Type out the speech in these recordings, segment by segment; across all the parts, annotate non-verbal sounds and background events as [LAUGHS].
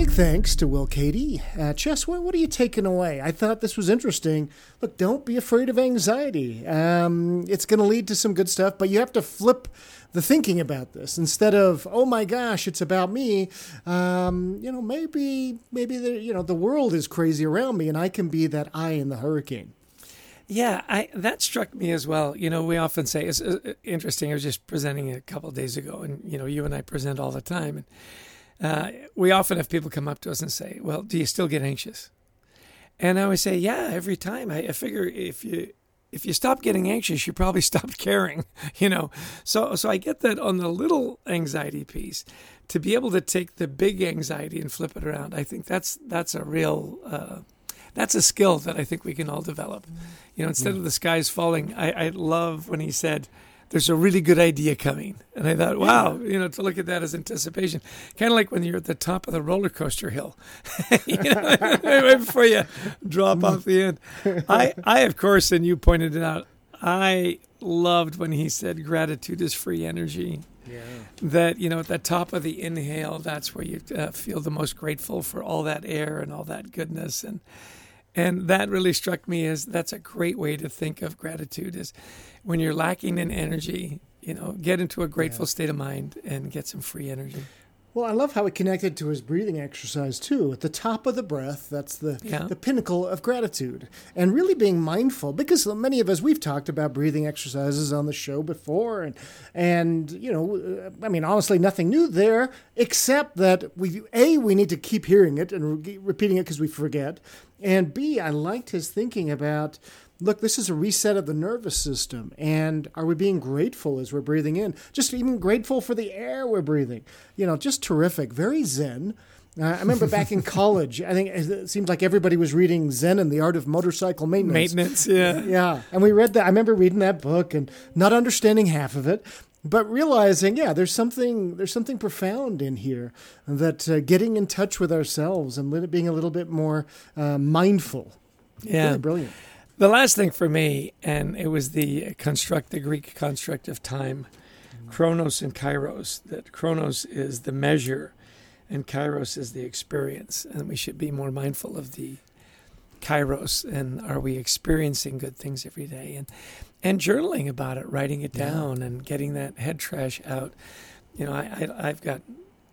Big thanks to Will Cady. Uh, Chess, what, what are you taking away? I thought this was interesting. Look, don't be afraid of anxiety. Um, it's going to lead to some good stuff, but you have to flip the thinking about this instead of oh my gosh it's about me um, you know maybe maybe the you know the world is crazy around me and i can be that eye in the hurricane yeah, I, that struck me as well. You know, we often say it's uh, interesting. I was just presenting a couple days ago, and you know, you and I present all the time, and uh, we often have people come up to us and say, "Well, do you still get anxious?" And I always say, "Yeah, every time." I, I figure if you if you stop getting anxious, you probably [LAUGHS] stopped caring, you know. So so I get that on the little anxiety piece, to be able to take the big anxiety and flip it around. I think that's that's a real uh, that's a skill that I think we can all develop. You know, instead of the skies falling, I, I love when he said, there's a really good idea coming. And I thought, wow, you know, to look at that as anticipation, kind of like when you're at the top of the roller coaster hill, [LAUGHS] you know, [LAUGHS] right before you drop off the end. I, I, of course, and you pointed it out, I loved when he said gratitude is free energy. Yeah. That, you know, at the top of the inhale, that's where you uh, feel the most grateful for all that air and all that goodness. And, and that really struck me as that's a great way to think of gratitude is when you're lacking in energy, you know, get into a grateful yeah. state of mind and get some free energy. Well, I love how it connected to his breathing exercise too. At the top of the breath, that's the yeah. the pinnacle of gratitude, and really being mindful. Because many of us we've talked about breathing exercises on the show before, and and you know, uh, I mean, honestly, nothing new there, except that we a we need to keep hearing it and re- repeating it because we forget, and b I liked his thinking about look, this is a reset of the nervous system. And are we being grateful as we're breathing in? Just even grateful for the air we're breathing. You know, just terrific. Very zen. Uh, I remember back in [LAUGHS] college, I think it seemed like everybody was reading Zen and the Art of Motorcycle Maintenance. Maintenance, yeah. Yeah. And we read that. I remember reading that book and not understanding half of it, but realizing, yeah, there's something there's something profound in here that uh, getting in touch with ourselves and being a little bit more uh, mindful. Yeah. Really brilliant. The last thing for me, and it was the construct, the Greek construct of time, chronos and kairos. That chronos is the measure, and kairos is the experience, and we should be more mindful of the kairos and are we experiencing good things every day and and journaling about it writing it down yeah. and getting that head trash out you know i, I have got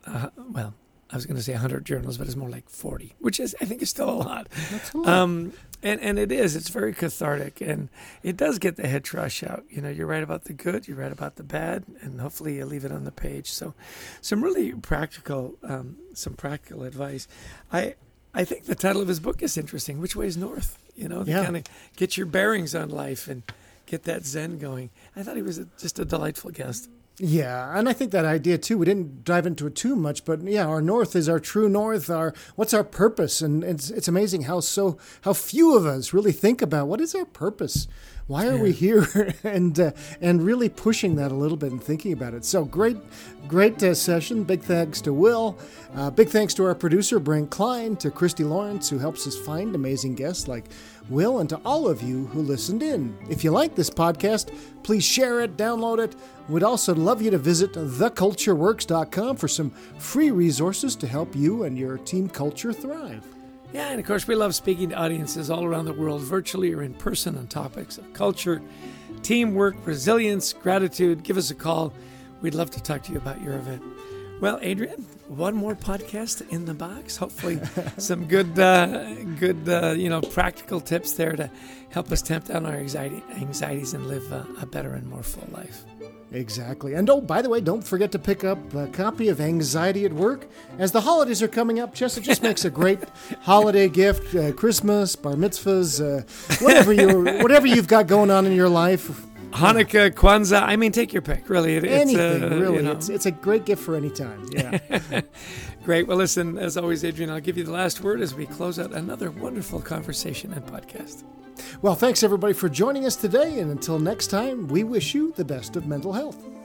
uh, well I was going to say 100 journals, but it's more like 40, which is I think is still a lot. That's a lot. Um, and and it is. It's very cathartic, and it does get the head trash out. You know, you write about the good, you write about the bad, and hopefully you leave it on the page. So, some really practical, um, some practical advice. I I think the title of his book is interesting. Which way is north? You know, yeah. kind of get your bearings on life and get that zen going. I thought he was a, just a delightful guest. Yeah, and I think that idea too. We didn't dive into it too much, but yeah, our north is our true north. Our what's our purpose? And it's it's amazing how so how few of us really think about what is our purpose. Why are yeah. we here? [LAUGHS] and uh, and really pushing that a little bit and thinking about it. So great, great uh, session. Big thanks to Will. Uh, big thanks to our producer Brent Klein, to Christy Lawrence who helps us find amazing guests like Will, and to all of you who listened in. If you like this podcast, please share it, download it. We'd also love you to visit thecultureworks.com for some free resources to help you and your team culture thrive. Yeah, and of course, we love speaking to audiences all around the world, virtually or in person, on topics of culture, teamwork, resilience, gratitude. Give us a call. We'd love to talk to you about your event. Well, Adrian, one more podcast in the box. Hopefully, [LAUGHS] some good, uh, good, uh, you know, practical tips there to help us tamp down our anxiety, anxieties and live a, a better and more full life. Exactly. And oh, by the way, don't forget to pick up a copy of Anxiety at Work. As the holidays are coming up, Chester just makes a great [LAUGHS] holiday gift. Uh, Christmas, bar mitzvahs, uh, whatever you whatever you've got going on in your life. Hanukkah, Kwanzaa. I mean, take your pick. Really, it, anything. Uh, really, you know. it's it's a great gift for any time. Yeah. [LAUGHS] great. Well, listen. As always, Adrian, I'll give you the last word as we close out another wonderful conversation and podcast. Well, thanks everybody for joining us today, and until next time, we wish you the best of mental health.